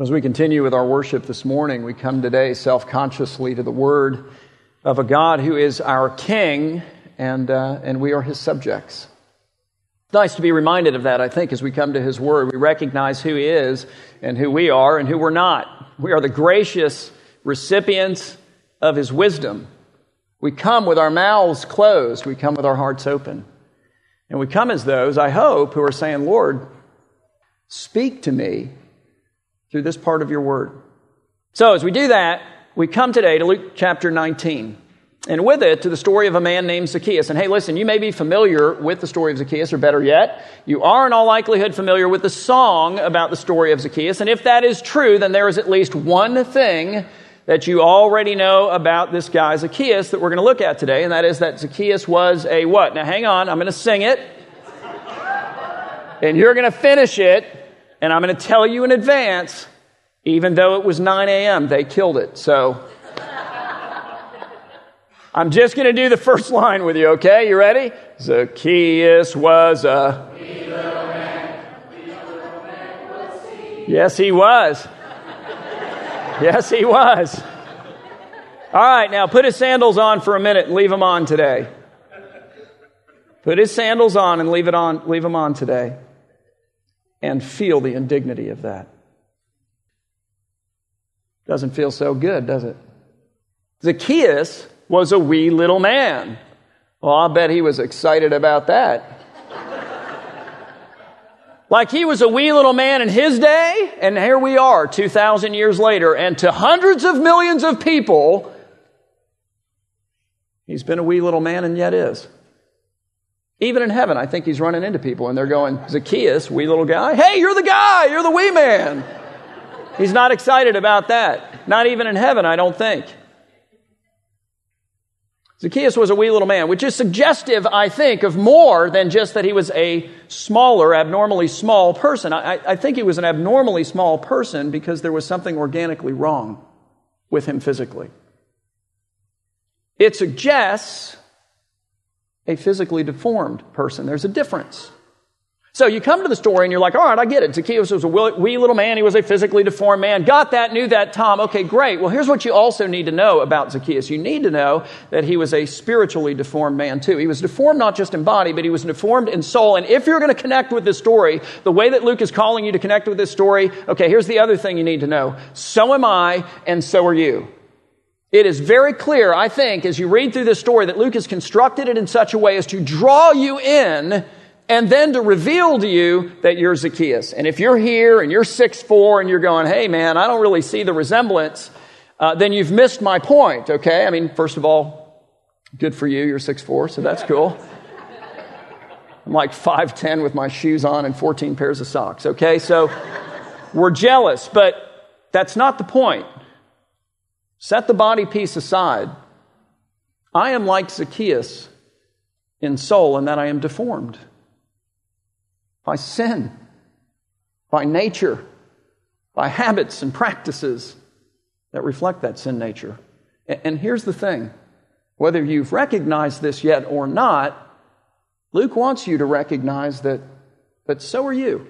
As we continue with our worship this morning, we come today self consciously to the word of a God who is our King and, uh, and we are his subjects. It's nice to be reminded of that, I think, as we come to his word. We recognize who he is and who we are and who we're not. We are the gracious recipients of his wisdom. We come with our mouths closed, we come with our hearts open. And we come as those, I hope, who are saying, Lord, speak to me through this part of your word. So, as we do that, we come today to Luke chapter 19. And with it, to the story of a man named Zacchaeus. And hey, listen, you may be familiar with the story of Zacchaeus, or better yet, you are in all likelihood familiar with the song about the story of Zacchaeus. And if that is true, then there is at least one thing that you already know about this guy, Zacchaeus, that we're going to look at today. And that is that Zacchaeus was a what? Now, hang on, I'm going to sing it. And you're going to finish it. And I'm going to tell you in advance, even though it was 9 a.m., they killed it. So I'm just going to do the first line with you, okay? You ready? Zacchaeus was a. Yes, he was. Yes, he was. All right, now put his sandals on for a minute and leave them on today. Put his sandals on and leave it on, leave them on today and feel the indignity of that. Doesn't feel so good, does it? Zacchaeus was a wee little man. Well, I'll bet he was excited about that. like he was a wee little man in his day, and here we are 2,000 years later, and to hundreds of millions of people, he's been a wee little man and yet is. Even in heaven, I think he's running into people and they're going, Zacchaeus, wee little guy, hey, you're the guy, you're the wee man. He's not excited about that. Not even in heaven, I don't think. Zacchaeus was a wee little man, which is suggestive, I think, of more than just that he was a smaller, abnormally small person. I, I, think he was an abnormally small person because there was something organically wrong with him physically. It suggests a physically deformed person. There's a difference. So you come to the story and you're like, all right, I get it. Zacchaeus was a wee little man. He was a physically deformed man. Got that, knew that, Tom. Okay, great. Well, here's what you also need to know about Zacchaeus. You need to know that he was a spiritually deformed man too. He was deformed not just in body, but he was deformed in soul. And if you're going to connect with this story, the way that Luke is calling you to connect with this story, okay, here's the other thing you need to know. So am I, and so are you. It is very clear, I think, as you read through this story, that Luke has constructed it in such a way as to draw you in and then to reveal to you that you're Zacchaeus. And if you're here and you're six four and you're going, hey man, I don't really see the resemblance, uh, then you've missed my point, okay? I mean, first of all, good for you, you're six four, so that's cool. I'm like 5'10 with my shoes on and 14 pairs of socks, okay? So we're jealous, but that's not the point. Set the body piece aside. I am like Zacchaeus in soul in that I am deformed by sin, by nature, by habits and practices that reflect that sin nature. And here's the thing whether you've recognized this yet or not, Luke wants you to recognize that, that so are you.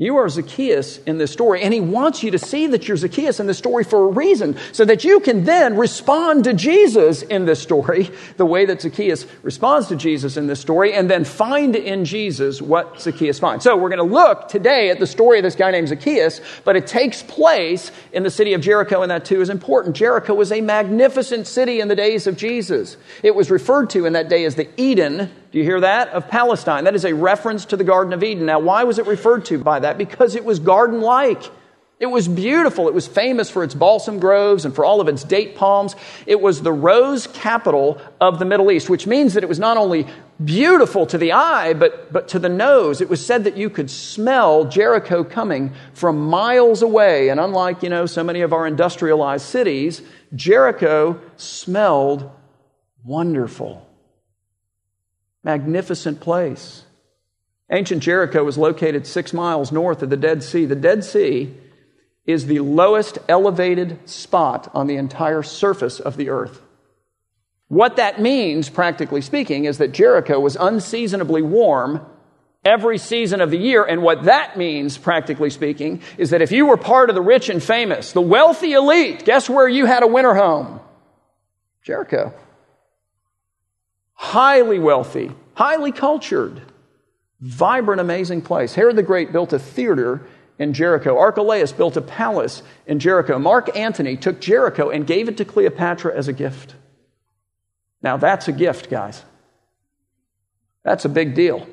You are Zacchaeus in this story, and he wants you to see that you're Zacchaeus in this story for a reason, so that you can then respond to Jesus in this story, the way that Zacchaeus responds to Jesus in this story, and then find in Jesus what Zacchaeus finds. So we're going to look today at the story of this guy named Zacchaeus, but it takes place in the city of Jericho, and that too is important. Jericho was a magnificent city in the days of Jesus. It was referred to in that day as the Eden do you hear that? Of Palestine. That is a reference to the Garden of Eden. Now, why was it referred to by that? Because it was garden like. It was beautiful. It was famous for its balsam groves and for all of its date palms. It was the rose capital of the Middle East, which means that it was not only beautiful to the eye, but, but to the nose. It was said that you could smell Jericho coming from miles away. And unlike, you know, so many of our industrialized cities, Jericho smelled wonderful magnificent place. Ancient Jericho was located six miles north of the Dead Sea. The Dead Sea is the lowest elevated spot on the entire surface of the earth. What that means, practically speaking, is that Jericho was unseasonably warm every season of the year. And what that means, practically speaking, is that if you were part of the rich and famous, the wealthy elite, guess where you had a winter home? Jericho. Highly wealthy, highly cultured, vibrant, amazing place. Herod the Great built a theater in Jericho. Archelaus built a palace in Jericho. Mark Antony took Jericho and gave it to Cleopatra as a gift. Now, that's a gift, guys. That's a big deal.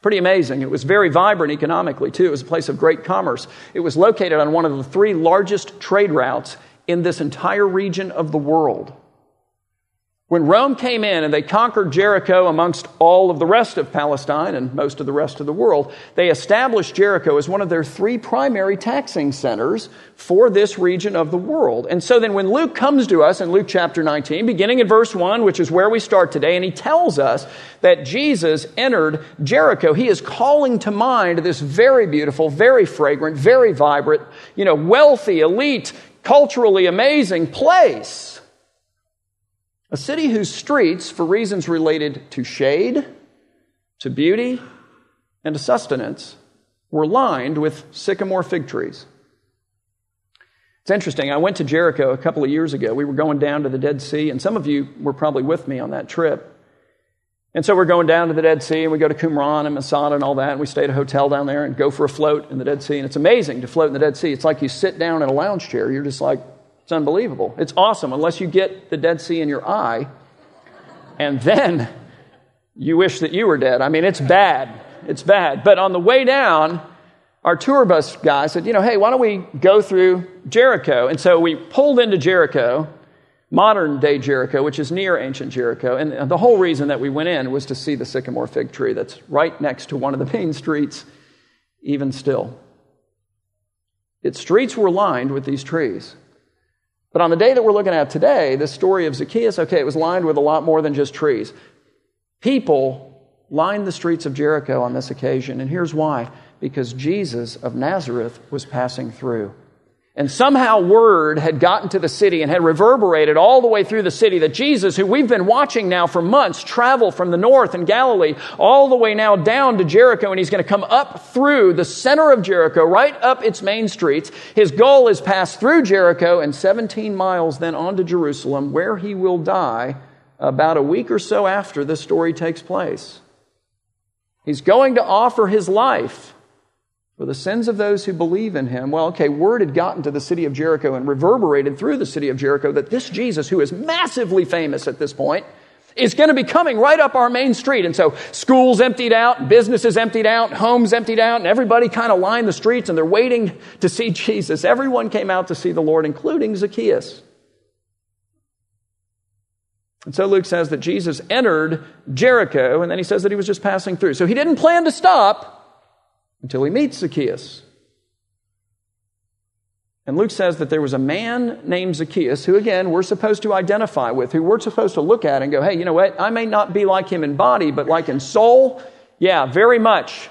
Pretty amazing. It was very vibrant economically, too. It was a place of great commerce. It was located on one of the three largest trade routes in this entire region of the world. When Rome came in and they conquered Jericho amongst all of the rest of Palestine and most of the rest of the world, they established Jericho as one of their three primary taxing centers for this region of the world. And so then when Luke comes to us in Luke chapter 19, beginning in verse 1, which is where we start today, and he tells us that Jesus entered Jericho, he is calling to mind this very beautiful, very fragrant, very vibrant, you know, wealthy, elite, culturally amazing place. A city whose streets, for reasons related to shade, to beauty, and to sustenance, were lined with sycamore fig trees. It's interesting. I went to Jericho a couple of years ago. We were going down to the Dead Sea, and some of you were probably with me on that trip. And so we're going down to the Dead Sea, and we go to Qumran and Masada and all that, and we stay at a hotel down there and go for a float in the Dead Sea. And it's amazing to float in the Dead Sea. It's like you sit down in a lounge chair. You're just like, it's unbelievable. It's awesome unless you get the Dead Sea in your eye, and then you wish that you were dead. I mean, it's bad. It's bad. But on the way down, our tour bus guy said, you know, hey, why don't we go through Jericho? And so we pulled into Jericho, modern day Jericho, which is near ancient Jericho. And the whole reason that we went in was to see the sycamore fig tree that's right next to one of the main streets, even still. Its streets were lined with these trees. But on the day that we're looking at today, the story of Zacchaeus, okay, it was lined with a lot more than just trees. People lined the streets of Jericho on this occasion, and here's why because Jesus of Nazareth was passing through. And somehow word had gotten to the city and had reverberated all the way through the city that Jesus, who we've been watching now for months, travel from the north and Galilee all the way now down to Jericho, and he's going to come up through the center of Jericho, right up its main streets. His goal is pass through Jericho and 17 miles then on to Jerusalem, where he will die about a week or so after this story takes place. He's going to offer his life for the sins of those who believe in him. Well, okay, word had gotten to the city of Jericho and reverberated through the city of Jericho that this Jesus, who is massively famous at this point, is going to be coming right up our main street. And so schools emptied out, businesses emptied out, homes emptied out, and everybody kind of lined the streets and they're waiting to see Jesus. Everyone came out to see the Lord, including Zacchaeus. And so Luke says that Jesus entered Jericho, and then he says that he was just passing through. So he didn't plan to stop until he meets Zacchaeus. And Luke says that there was a man named Zacchaeus who, again, we're supposed to identify with, who we're supposed to look at and go, hey, you know what? I may not be like him in body, but like in soul, yeah, very much.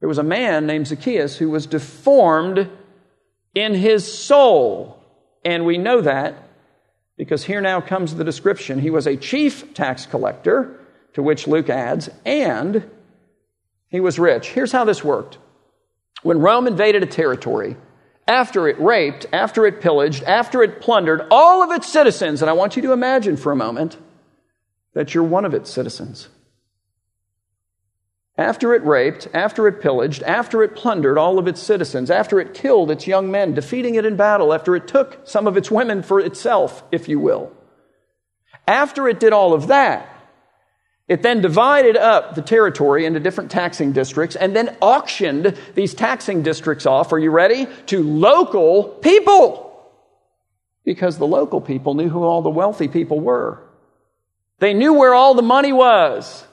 There was a man named Zacchaeus who was deformed in his soul. And we know that because here now comes the description. He was a chief tax collector, to which Luke adds, and he was rich. Here's how this worked. When Rome invaded a territory, after it raped, after it pillaged, after it plundered all of its citizens, and I want you to imagine for a moment that you're one of its citizens. After it raped, after it pillaged, after it plundered all of its citizens, after it killed its young men, defeating it in battle, after it took some of its women for itself, if you will, after it did all of that, it then divided up the territory into different taxing districts and then auctioned these taxing districts off, are you ready? To local people. Because the local people knew who all the wealthy people were. They knew where all the money was.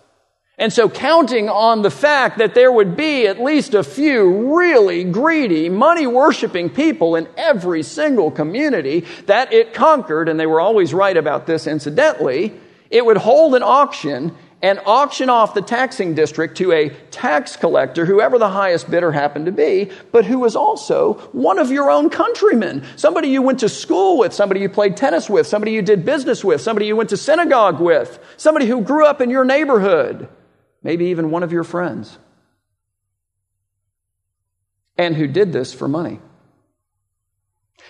And so counting on the fact that there would be at least a few really greedy, money worshiping people in every single community that it conquered, and they were always right about this incidentally, it would hold an auction and auction off the taxing district to a tax collector, whoever the highest bidder happened to be, but who was also one of your own countrymen. Somebody you went to school with, somebody you played tennis with, somebody you did business with, somebody you went to synagogue with, somebody who grew up in your neighborhood. maybe even one of your friends, and who did this for money.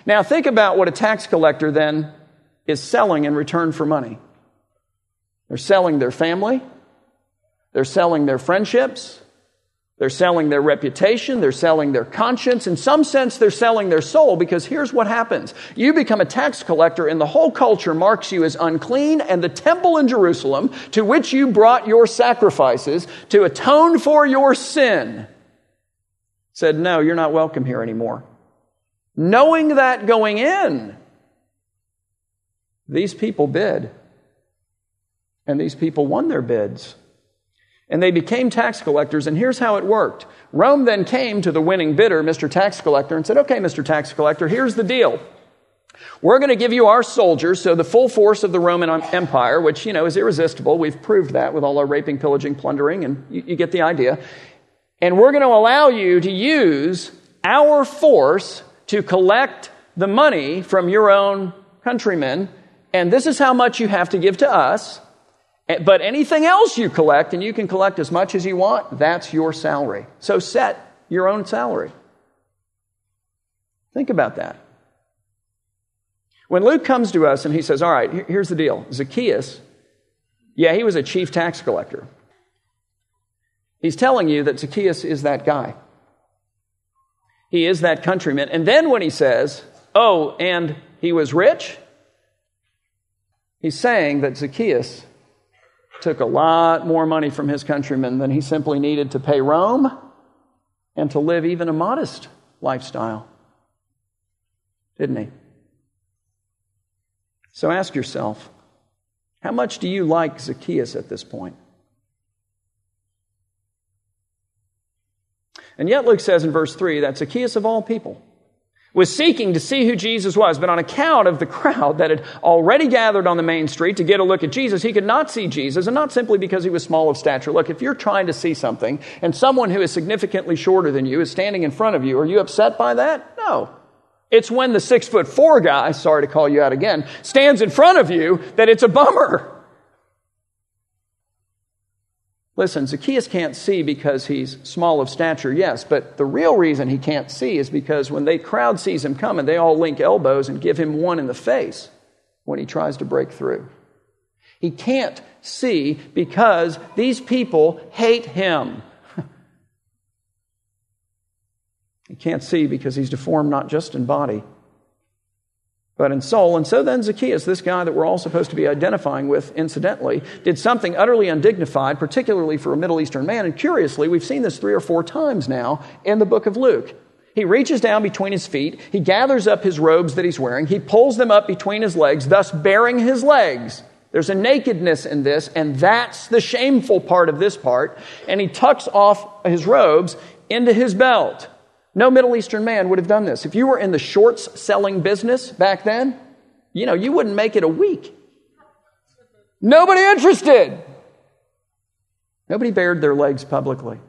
Now, think about what a tax collector then is selling in return for money. They're selling their family, they're selling their friendships, they're selling their reputation, they're selling their conscience. In some sense, they're selling their soul because here's what happens. You become a tax collector, and the whole culture marks you as unclean, and the temple in Jerusalem, to which you brought your sacrifices to atone for your sin, said, No, you're not welcome here anymore. Knowing that going in, these people bid, and these people won their bids and they became tax collectors. And here's how it worked Rome then came to the winning bidder, Mr. Tax Collector, and said, Okay, Mr. Tax Collector, here's the deal. We're going to give you our soldiers, so the full force of the Roman Empire, which, you know, is irresistible. We've proved that with all our raping, pillaging, plundering, and you, you get the idea. And we're going to allow you to use our force to collect the money from your own countrymen. And this is how much you have to give to us. Eh, but anything else you collect, and you can collect as much as you want, that's your salary. So set your own salary. Think about that. When Luke comes to us and he says, All right, here's the deal Zacchaeus, yeah, he was a chief tax collector. He's telling you that Zacchaeus is that guy. He is that countryman. And then when he says, Oh, and he was rich, he's saying that Zacchaeus took a lot more money from his countrymen than he simply needed to pay Rome and to live even a modest lifestyle. Didn't he? So ask yourself how much do you like Zacchaeus at this point? And yet, Luke says in verse 3 that Zacchaeus of all people was seeking to see who Jesus was, but on account of the crowd that had already gathered on the main street to get a look at Jesus, he could not see Jesus, and not simply because he was small of stature. Look, if you're trying to see something and someone who is significantly shorter than you is standing in front of you, are you upset by that? No. It's when the six foot four guy, sorry to call you out again, stands in front of you that it's a bummer. Listen, Zacchaeus can't see because he's small of stature, yes, but the real reason he can't see is because when the crowd sees him coming, they all link elbows and give him one in the face when he tries to break through. He can't see because these people hate him. he can't see because he's deformed not just in body, but in soul. And so then Zacchaeus, this guy that we're all supposed to be identifying with, incidentally, did something utterly undignified, particularly for a Middle Eastern man. And curiously, we've seen this three or four times now in the book of Luke. He reaches down between his feet, he gathers up his robes that he's wearing, he pulls them up between his legs, thus baring his legs. There's a nakedness in this, and that's the shameful part of this part. And he tucks off his robes into his belt. No Middle Eastern man would have done this. If you were in the shorts selling business back then, you know, you wouldn't make it a week. Nobody interested. Nobody bared their legs publicly.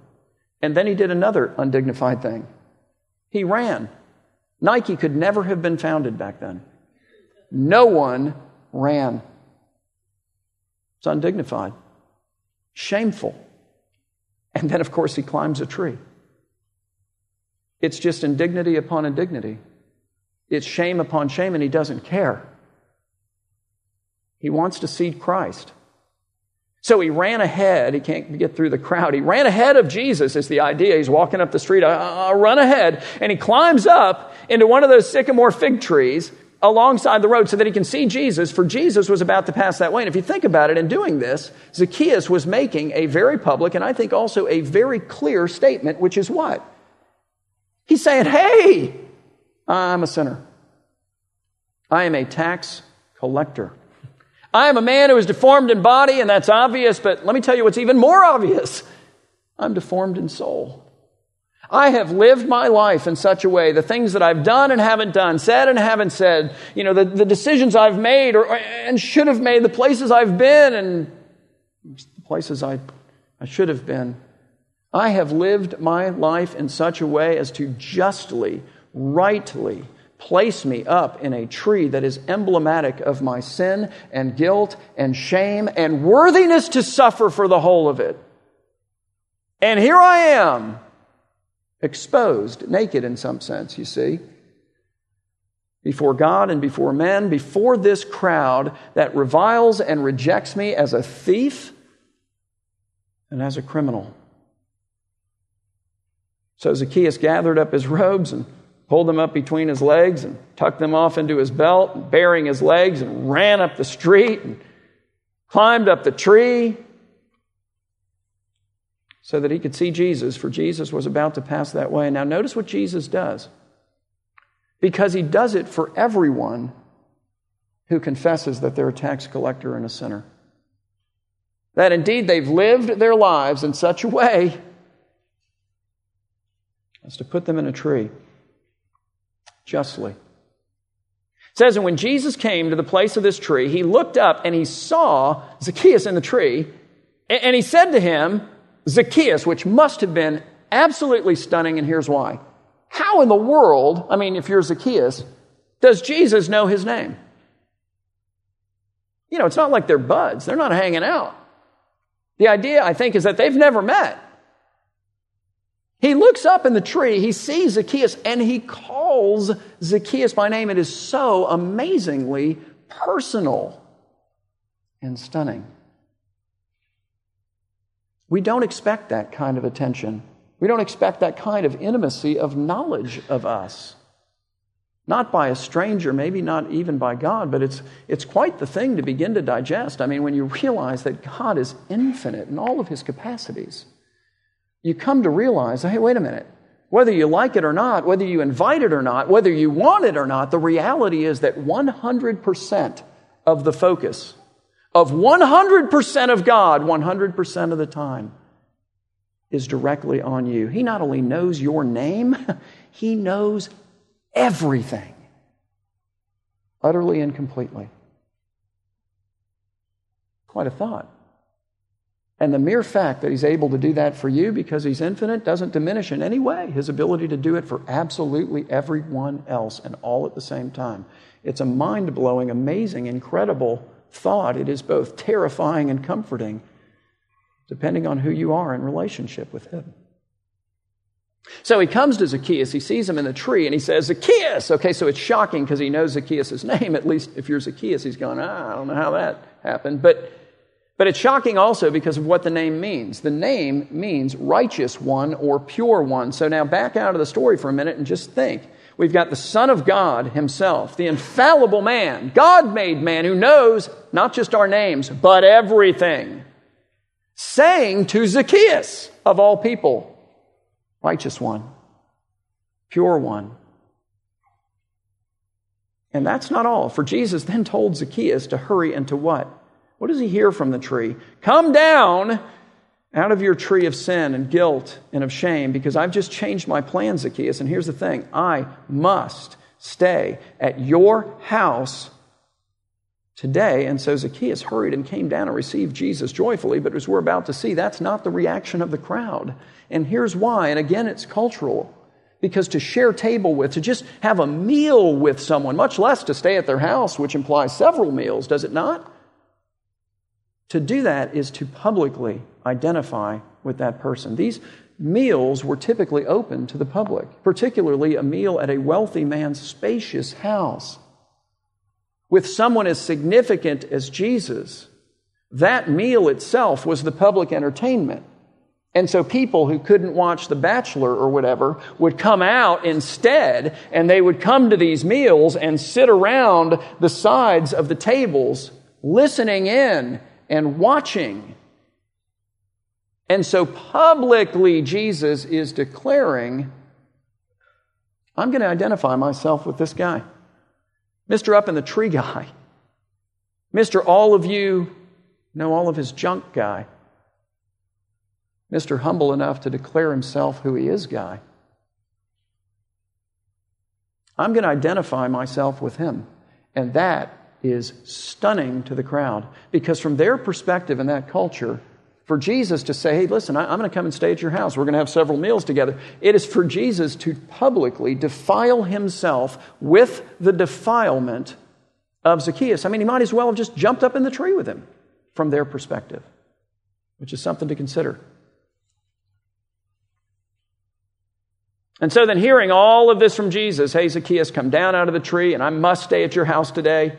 And then he did another undignified thing. He ran. Nike could never have been founded back then. No one ran. It's undignified, shameful. And then, of course, he climbs a tree. It's just indignity upon indignity. It's shame upon shame, and he doesn't care. He wants to see Christ. So he ran ahead. He can't get through the crowd. He ran ahead of Jesus, is the idea. He's walking up the street. I'll run ahead. And he climbs up into one of those sycamore fig trees alongside the road so that he can see Jesus, for Jesus was about to pass that way. And if you think about it, in doing this, Zacchaeus was making a very public and I think also a very clear statement, which is what? He's saying, Hey, I'm a sinner. I am a tax collector. I am a man who is deformed in body, and that's obvious, but let me tell you what's even more obvious I'm deformed in soul. I have lived my life in such a way, the things that I've done and haven't done, said and haven't said, you know, the, the decisions I've made or, and should have made, the places I've been and the places I, I should have been. I have lived my life in such a way as to justly, rightly place me up in a tree that is emblematic of my sin and guilt and shame and worthiness to suffer for the whole of it. And here I am, exposed, naked in some sense, you see, before God and before men, before this crowd that reviles and rejects me as a thief and as a criminal. So Zacchaeus gathered up his robes and pulled them up between his legs and tucked them off into his belt, bearing his legs, and ran up the street and climbed up the tree so that he could see Jesus, for Jesus was about to pass that way. Now, notice what Jesus does. Because he does it for everyone who confesses that they're a tax collector and a sinner. That indeed they've lived their lives in such a way as to put them in a tree justly. It says, and when Jesus came to the place of this tree, he looked up and he saw Zacchaeus in the tree, and he said to him, Zacchaeus, which must have been absolutely stunning, and here's why. How in the world, I mean, if you're Zacchaeus, does Jesus know his name? You know, it's not like they're buds, they're not hanging out. The idea, I think, is that they've never met. He looks up in the tree, he sees Zacchaeus, and he calls Zacchaeus by name. It is so amazingly personal and stunning. We don't expect that kind of attention. We don't expect that kind of intimacy of knowledge of us. Not by a stranger, maybe not even by God, but it's, it's quite the thing to begin to digest. I mean, when you realize that God is infinite in all of his capacities, you come to realize hey, wait a minute. Whether you like it or not, whether you invite it or not, whether you want it or not, the reality is that 100% of the focus of 100% of God 100% of the time is directly on you. He not only knows your name, He knows everything utterly and completely. Quite a thought. And the mere fact that He's able to do that for you because He's infinite doesn't diminish in any way His ability to do it for absolutely everyone else and all at the same time. It's a mind blowing, amazing, incredible thought. It is both terrifying and comforting, depending on who you are in relationship with Him. So he comes to Zacchaeus, he sees him in the tree, and he says, Zacchaeus! Okay, so it's shocking because he knows Zacchaeus' name. At least if you're Zacchaeus, he's going, ah, I don't know how that happened. But, but it's shocking also because of what the name means. The name means righteous one or pure one. So now back out of the story for a minute and just think. We've got the Son of God Himself, the infallible man, God made man who knows not just our names, but everything, saying to Zacchaeus, of all people, righteous one, pure one. And that's not all, for Jesus then told Zacchaeus to hurry and to what? What does he hear from the tree? Come down out of your tree of sin and guilt and of shame because I've just changed my plans, Zacchaeus. And here's the thing I must stay at your house today. And so Zacchaeus hurried and came down and received Jesus joyfully. But as we're about to see, that's not the reaction of the crowd. And here's why. And again, it's cultural. Because to share table with, to just have a meal with someone, much less to stay at their house, which implies several meals, does it not? To do that is to publicly identify with that person. These meals were typically open to the public, particularly a meal at a wealthy man's spacious house. With someone as significant as Jesus, that meal itself was the public entertainment. And so people who couldn't watch The Bachelor or whatever would come out instead, and they would come to these meals and sit around the sides of the tables, listening in and watching. And so publicly, Jesus is declaring, I'm going to identify myself with this guy. Mr. Up in the Tree guy. Mr. All of you know all of his junk guy. Mr. Humble enough to declare himself who he is guy. I'm going to identify myself with him. And that is stunning to the crowd because, from their perspective in that culture, for Jesus to say, hey, listen, I'm going to come and stay at your house. We're going to have several meals together. It is for Jesus to publicly defile himself with the defilement of Zacchaeus. I mean, he might as well have just jumped up in the tree with him from their perspective, which is something to consider. And so then, hearing all of this from Jesus, hey, Zacchaeus, come down out of the tree, and I must stay at your house today.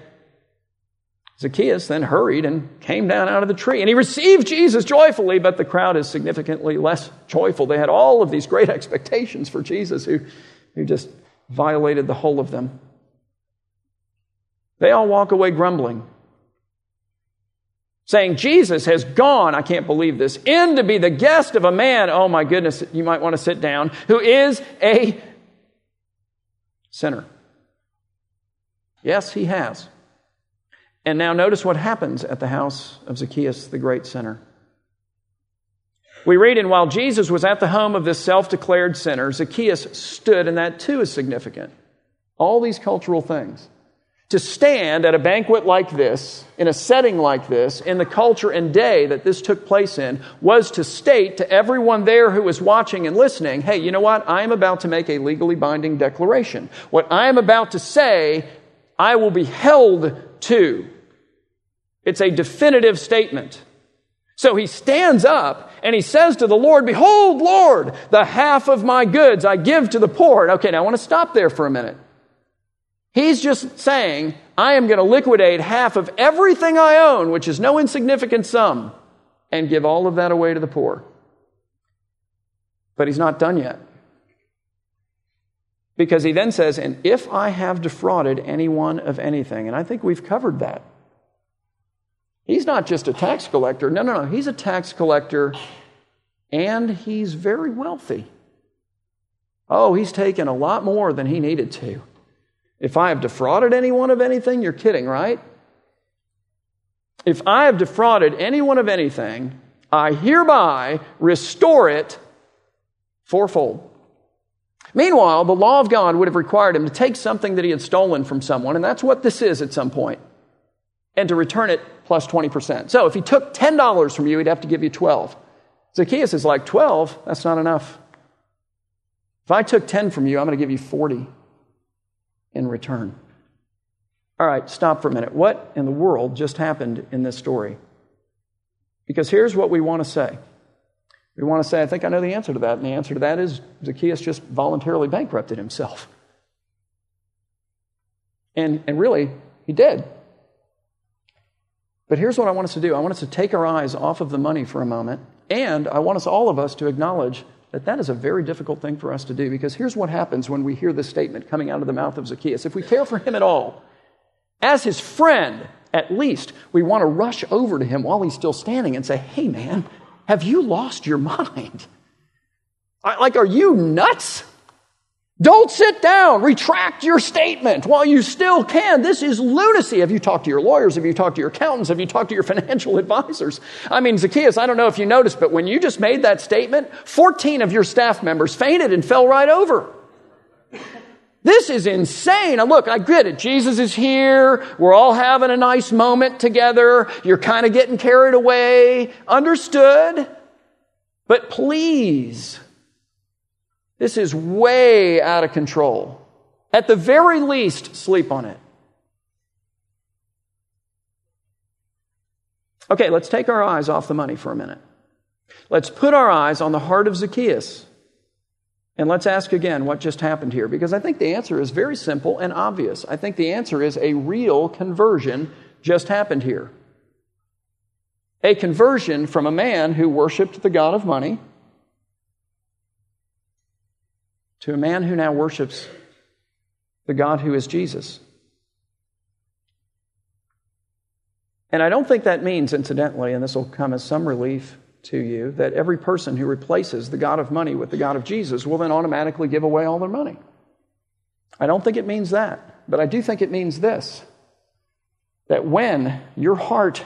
Zacchaeus then hurried and came down out of the tree, and he received Jesus joyfully, but the crowd is significantly less joyful. They had all of these great expectations for Jesus, who, who just violated the whole of them. They all walk away grumbling, saying, Jesus has gone, I can't believe this, in to be the guest of a man, oh my goodness, you might want to sit down, who is a sinner. Yes, he has. And now notice what happens at the house of Zacchaeus, the great sinner. We read, and while Jesus was at the home of this self declared sinner, Zacchaeus stood, and that too is significant. All these cultural things. To stand at a banquet like this, in a setting like this, in the culture and day that this took place in, was to state to everyone there who was watching and listening hey, you know what? I am about to make a legally binding declaration. What I am about to say, I will be held to. It's a definitive statement. So he stands up and he says to the Lord, Behold, Lord, the half of my goods I give to the poor. Okay, now I want to stop there for a minute. He's just saying, I am going to liquidate half of everything I own, which is no insignificant sum, and give all of that away to the poor. But he's not done yet. Because he then says, And if I have defrauded anyone of anything, and I think we've covered that. He's not just a tax collector. No, no, no. He's a tax collector and he's very wealthy. Oh, he's taken a lot more than he needed to. If I have defrauded anyone of anything, you're kidding, right? If I have defrauded anyone of anything, I hereby restore it fourfold. Meanwhile, the law of God would have required him to take something that he had stolen from someone, and that's what this is at some point, and to return it plus 20%. So if he took $10 from you, he'd have to give you 12. Zacchaeus is like, 12? That's not enough. If I took 10 from you, I'm going to give you 40 in return. All right, stop for a minute. What in the world just happened in this story? Because here's what we want to say. We want to say, I think I know the answer to that. And the answer to that is Zacchaeus just voluntarily bankrupted himself. And, and really, he did. But here's what I want us to do I want us to take our eyes off of the money for a moment, and I want us, all of us, to acknowledge that that is a very difficult thing for us to do because here's what happens when we hear this statement coming out of the mouth of Zacchaeus. If we care for him at all, as his friend, at least, we want to rush over to him while he's still standing and say, Hey, man, have you lost your mind? Like, are you nuts? Don't sit down. Retract your statement while you still can. This is lunacy. Have you talked to your lawyers? Have you talked to your accountants? Have you talked to your financial advisors? I mean, Zacchaeus, I don't know if you noticed, but when you just made that statement, 14 of your staff members fainted and fell right over. This is insane. Now, look, I get it. Jesus is here. We're all having a nice moment together. You're kind of getting carried away. Understood. But please, this is way out of control. At the very least, sleep on it. Okay, let's take our eyes off the money for a minute. Let's put our eyes on the heart of Zacchaeus. And let's ask again what just happened here, because I think the answer is very simple and obvious. I think the answer is a real conversion just happened here. A conversion from a man who worshiped the God of money to a man who now worships the God who is Jesus. And I don't think that means, incidentally, and this will come as some relief to you, that every person who replaces the God of money with the God of Jesus will then automatically give away all their money. I don't think it means that, but I do think it means this that when your heart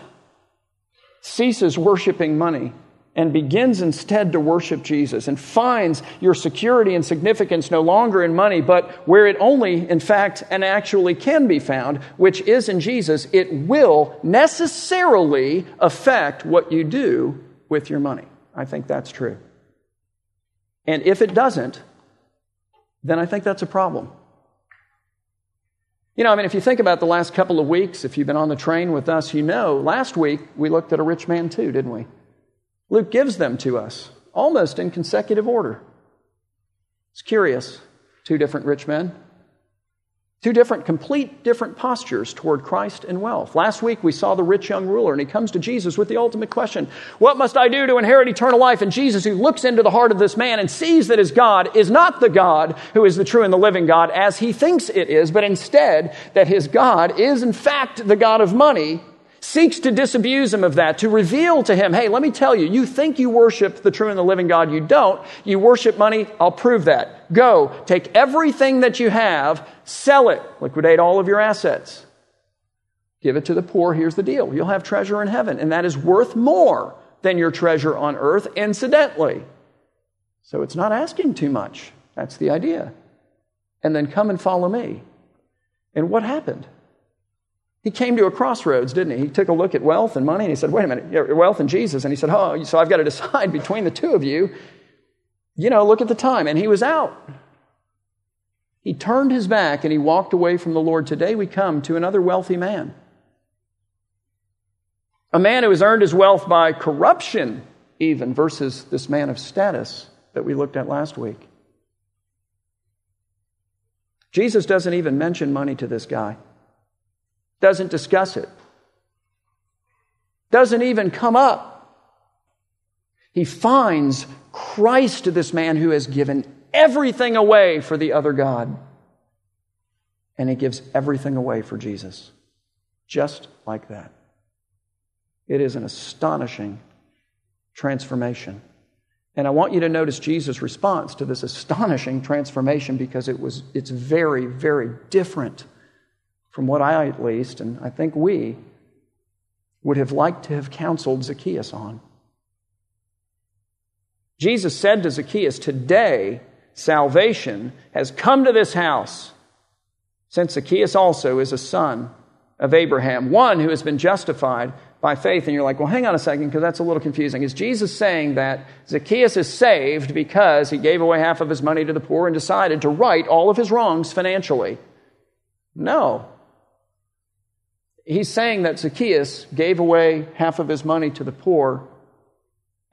ceases worshiping money and begins instead to worship Jesus and finds your security and significance no longer in money, but where it only, in fact, and actually can be found, which is in Jesus, it will necessarily affect what you do with your money. I think that's true. And if it doesn't, then I think that's a problem. You know, I mean, if you think about the last couple of weeks, if you've been on the train with us, you know, last week we looked at a rich man too, didn't we? Luke gives them to us almost in consecutive order. It's curious. Two different rich men. Two different, complete different postures toward Christ and wealth. Last week we saw the rich young ruler, and he comes to Jesus with the ultimate question What must I do to inherit eternal life? And Jesus, who looks into the heart of this man and sees that his God is not the God who is the true and the living God as he thinks it is, but instead that his God is in fact the God of money, seeks to disabuse him of that, to reveal to him, hey, let me tell you, you think you worship the true and the living God, you don't. You worship money, I'll prove that. Go, take everything that you have, sell it, liquidate all of your assets, give it to the poor. Here's the deal you'll have treasure in heaven, and that is worth more than your treasure on earth, incidentally. So it's not asking too much. That's the idea. And then come and follow me. And what happened? He came to a crossroads, didn't he? He took a look at wealth and money and he said, Wait a minute, wealth and Jesus. And he said, Oh, so I've got to decide between the two of you. You know, look at the time. And he was out. He turned his back and he walked away from the Lord. Today we come to another wealthy man. A man who has earned his wealth by corruption, even, versus this man of status that we looked at last week. Jesus doesn't even mention money to this guy doesn't discuss it, doesn't even come up. He finds Christ to this man who has given everything away for the other God. And he gives everything away for Jesus. Just like that. It is an astonishing transformation. And I want you to notice Jesus' response to this astonishing transformation because it was, it's very, very different from what I, at least, and I think we, would have liked to have counseled Zacchaeus on. Jesus said to Zacchaeus, Today salvation has come to this house, since Zacchaeus also is a son of Abraham, one who has been justified by faith. And you're like, well, hang on a second, because that's a little confusing. Is Jesus saying that Zacchaeus is saved because he gave away half of his money to the poor and decided to right all of his wrongs financially? No. He's saying that Zacchaeus gave away half of his money to the poor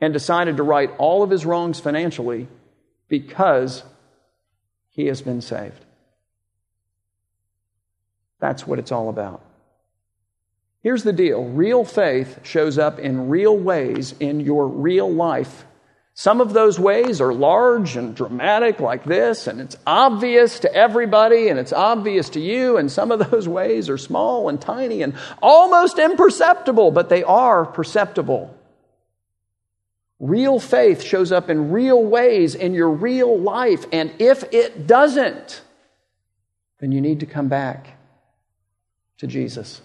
and decided to right all of his wrongs financially because he has been saved. That's what it's all about. Here's the deal real faith shows up in real ways in your real life some of those ways are large and dramatic, like this, and it's obvious to everybody, and it's obvious to you. And some of those ways are small and tiny and almost imperceptible, but they are perceptible. Real faith shows up in real ways in your real life, and if it doesn't, then you need to come back to Jesus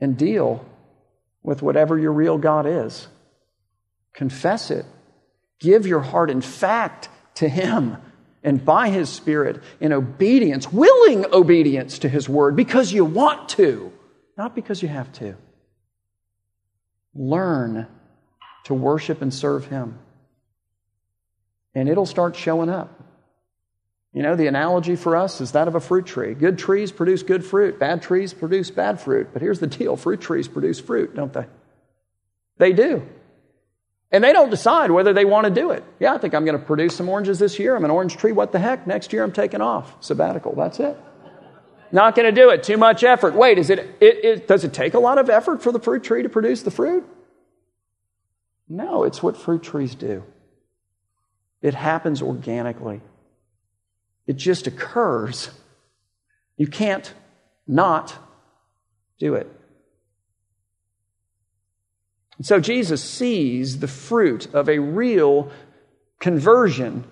and deal with whatever your real God is. Confess it. Give your heart, in fact, to Him and by His Spirit in obedience, willing obedience to His Word because you want to, not because you have to. Learn to worship and serve Him. And it'll start showing up. You know, the analogy for us is that of a fruit tree. Good trees produce good fruit, bad trees produce bad fruit. But here's the deal fruit trees produce fruit, don't they? They do. And they don't decide whether they want to do it. Yeah, I think I'm going to produce some oranges this year. I'm an orange tree. What the heck? Next year I'm taking off. Sabbatical. That's it. Not going to do it. Too much effort. Wait, is it, it, it, does it take a lot of effort for the fruit tree to produce the fruit? No, it's what fruit trees do. It happens organically. It just occurs. You can't not do it. And so Jesus sees the fruit of a real conversion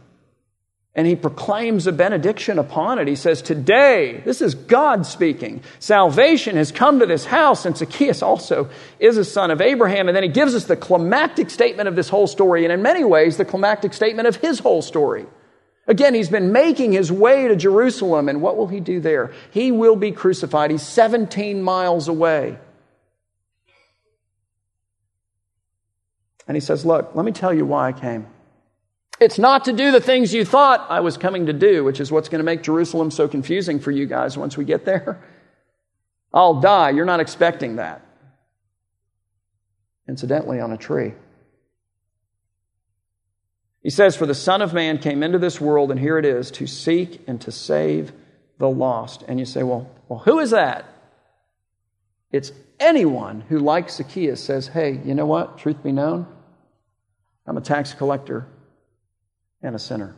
and he proclaims a benediction upon it. He says, Today, this is God speaking, salvation has come to this house, and Zacchaeus also is a son of Abraham. And then he gives us the climactic statement of this whole story, and in many ways, the climactic statement of his whole story. Again, he's been making his way to Jerusalem, and what will he do there? He will be crucified. He's 17 miles away. And he says, Look, let me tell you why I came. It's not to do the things you thought I was coming to do, which is what's going to make Jerusalem so confusing for you guys once we get there. I'll die. You're not expecting that. Incidentally, on a tree. He says, For the Son of Man came into this world, and here it is, to seek and to save the lost. And you say, Well, well who is that? It's anyone who, like Zacchaeus, says, Hey, you know what? Truth be known, I'm a tax collector and a sinner.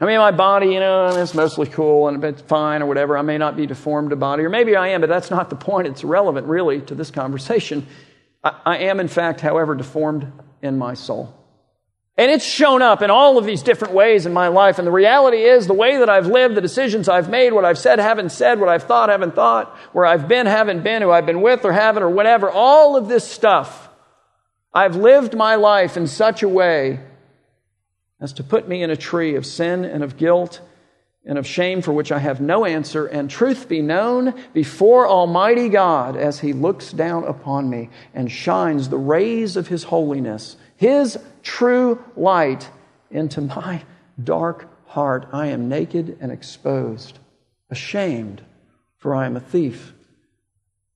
I mean, my body, you know, it's mostly cool and it's fine or whatever. I may not be deformed a body, or maybe I am, but that's not the point. It's irrelevant, really, to this conversation. I, I am, in fact, however, deformed in my soul. And it's shown up in all of these different ways in my life. And the reality is, the way that I've lived, the decisions I've made, what I've said, haven't said, what I've thought, haven't thought, where I've been, haven't been, who I've been with or haven't, or whatever, all of this stuff, I've lived my life in such a way as to put me in a tree of sin and of guilt and of shame for which I have no answer, and truth be known before Almighty God as He looks down upon me and shines the rays of His holiness, His true light, into my dark heart. I am naked and exposed, ashamed, for I am a thief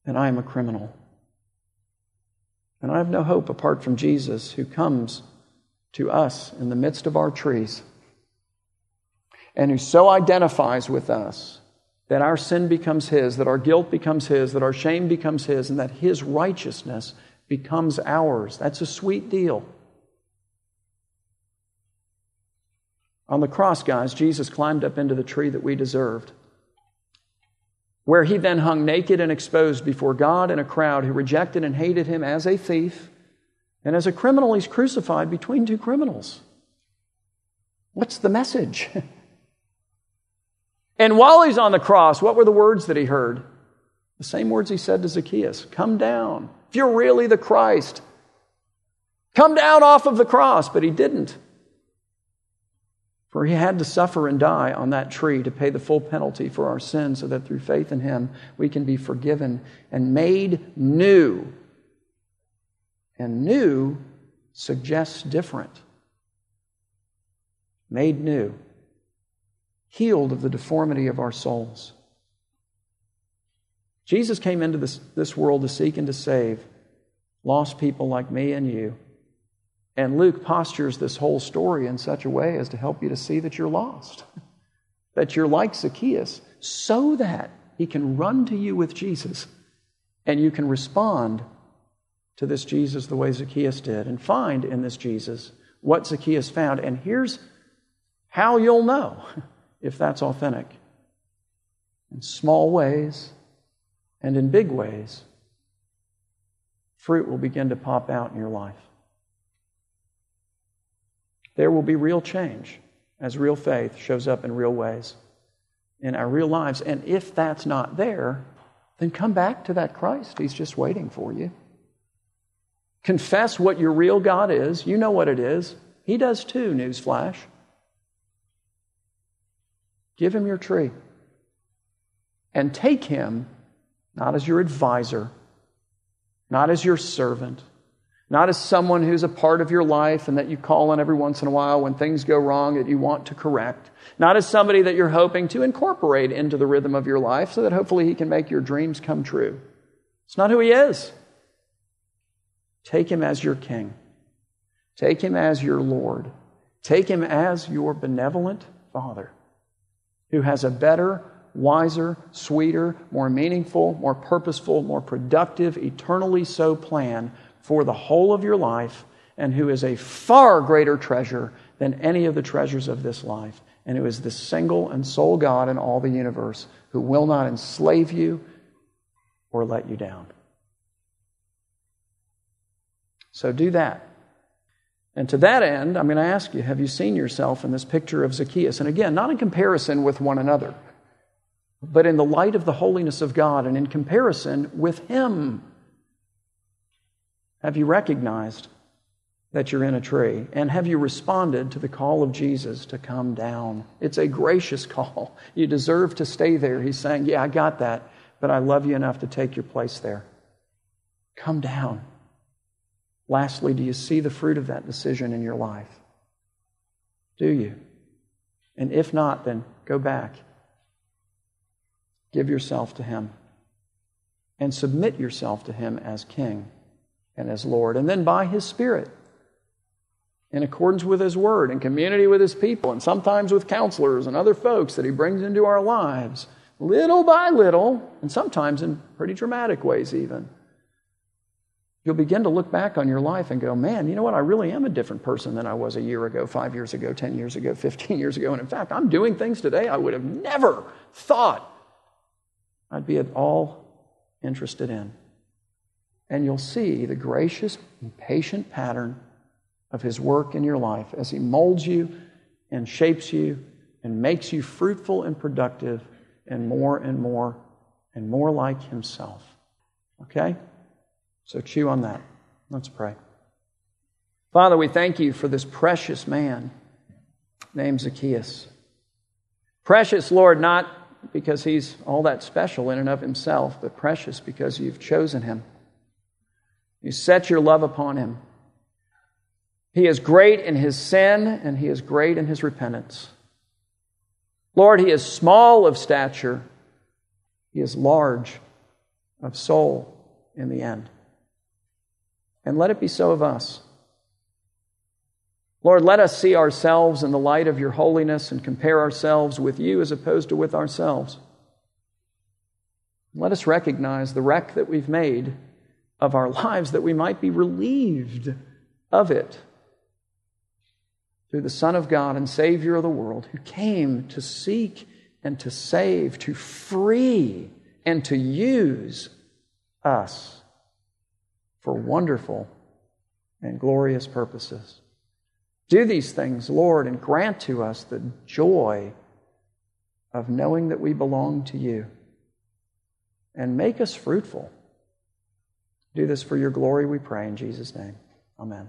and I am a criminal. And I have no hope apart from Jesus who comes to us in the midst of our trees and who so identifies with us that our sin becomes his, that our guilt becomes his, that our shame becomes his, and that his righteousness becomes ours. That's a sweet deal. On the cross, guys, Jesus climbed up into the tree that we deserved, where he then hung naked and exposed before God and a crowd who rejected and hated him as a thief and as a criminal, he's crucified between two criminals. What's the message? and while he's on the cross, what were the words that he heard? The same words he said to Zacchaeus Come down. If you're really the Christ, come down off of the cross. But he didn't. For he had to suffer and die on that tree to pay the full penalty for our sins, so that through faith in him we can be forgiven and made new and new suggests different. Made new. Healed of the deformity of our souls. Jesus came into this, this world to seek and to save lost people like me and you. And Luke postures this whole story in such a way as to help you to see that you're lost, that you're like Zacchaeus, so that he can run to you with Jesus and you can respond to this Jesus the way Zacchaeus did and find in this Jesus what Zacchaeus found. And here's how you'll know if that's authentic in small ways and in big ways, fruit will begin to pop out in your life. There will be real change as real faith shows up in real ways in our real lives. And if that's not there, then come back to that Christ. He's just waiting for you. Confess what your real God is. You know what it is. He does too, newsflash. Give him your tree. And take him not as your advisor, not as your servant, not as someone who's a part of your life and that you call on every once in a while when things go wrong that you want to correct, not as somebody that you're hoping to incorporate into the rhythm of your life so that hopefully he can make your dreams come true. It's not who he is. Take him as your king. Take him as your Lord. Take him as your benevolent Father who has a better, wiser, sweeter, more meaningful, more purposeful, more productive, eternally so plan for the whole of your life, and who is a far greater treasure than any of the treasures of this life, and who is the single and sole God in all the universe who will not enslave you or let you down. So do that. And to that end, I'm going to ask you have you seen yourself in this picture of Zacchaeus? And again, not in comparison with one another, but in the light of the holiness of God and in comparison with Him. Have you recognized that you're in a tree? And have you responded to the call of Jesus to come down? It's a gracious call. You deserve to stay there. He's saying, Yeah, I got that, but I love you enough to take your place there. Come down. Lastly, do you see the fruit of that decision in your life? Do you? And if not, then go back. Give yourself to Him and submit yourself to Him as King and as Lord. And then by His Spirit, in accordance with His Word, in community with His people, and sometimes with counselors and other folks that He brings into our lives, little by little, and sometimes in pretty dramatic ways, even. You'll begin to look back on your life and go, man, you know what? I really am a different person than I was a year ago, five years ago, 10 years ago, 15 years ago. And in fact, I'm doing things today I would have never thought I'd be at all interested in. And you'll see the gracious and patient pattern of His work in your life as He molds you and shapes you and makes you fruitful and productive and more and more and more like Himself. Okay? So chew on that. Let's pray. Father, we thank you for this precious man named Zacchaeus. Precious, Lord, not because he's all that special in and of himself, but precious because you've chosen him. You set your love upon him. He is great in his sin and he is great in his repentance. Lord, he is small of stature, he is large of soul in the end. And let it be so of us. Lord, let us see ourselves in the light of your holiness and compare ourselves with you as opposed to with ourselves. Let us recognize the wreck that we've made of our lives that we might be relieved of it through the Son of God and Savior of the world, who came to seek and to save, to free and to use us for wonderful and glorious purposes. Do these things, Lord, and grant to us the joy of knowing that we belong to you. And make us fruitful. Do this for your glory, we pray in Jesus' name. Amen.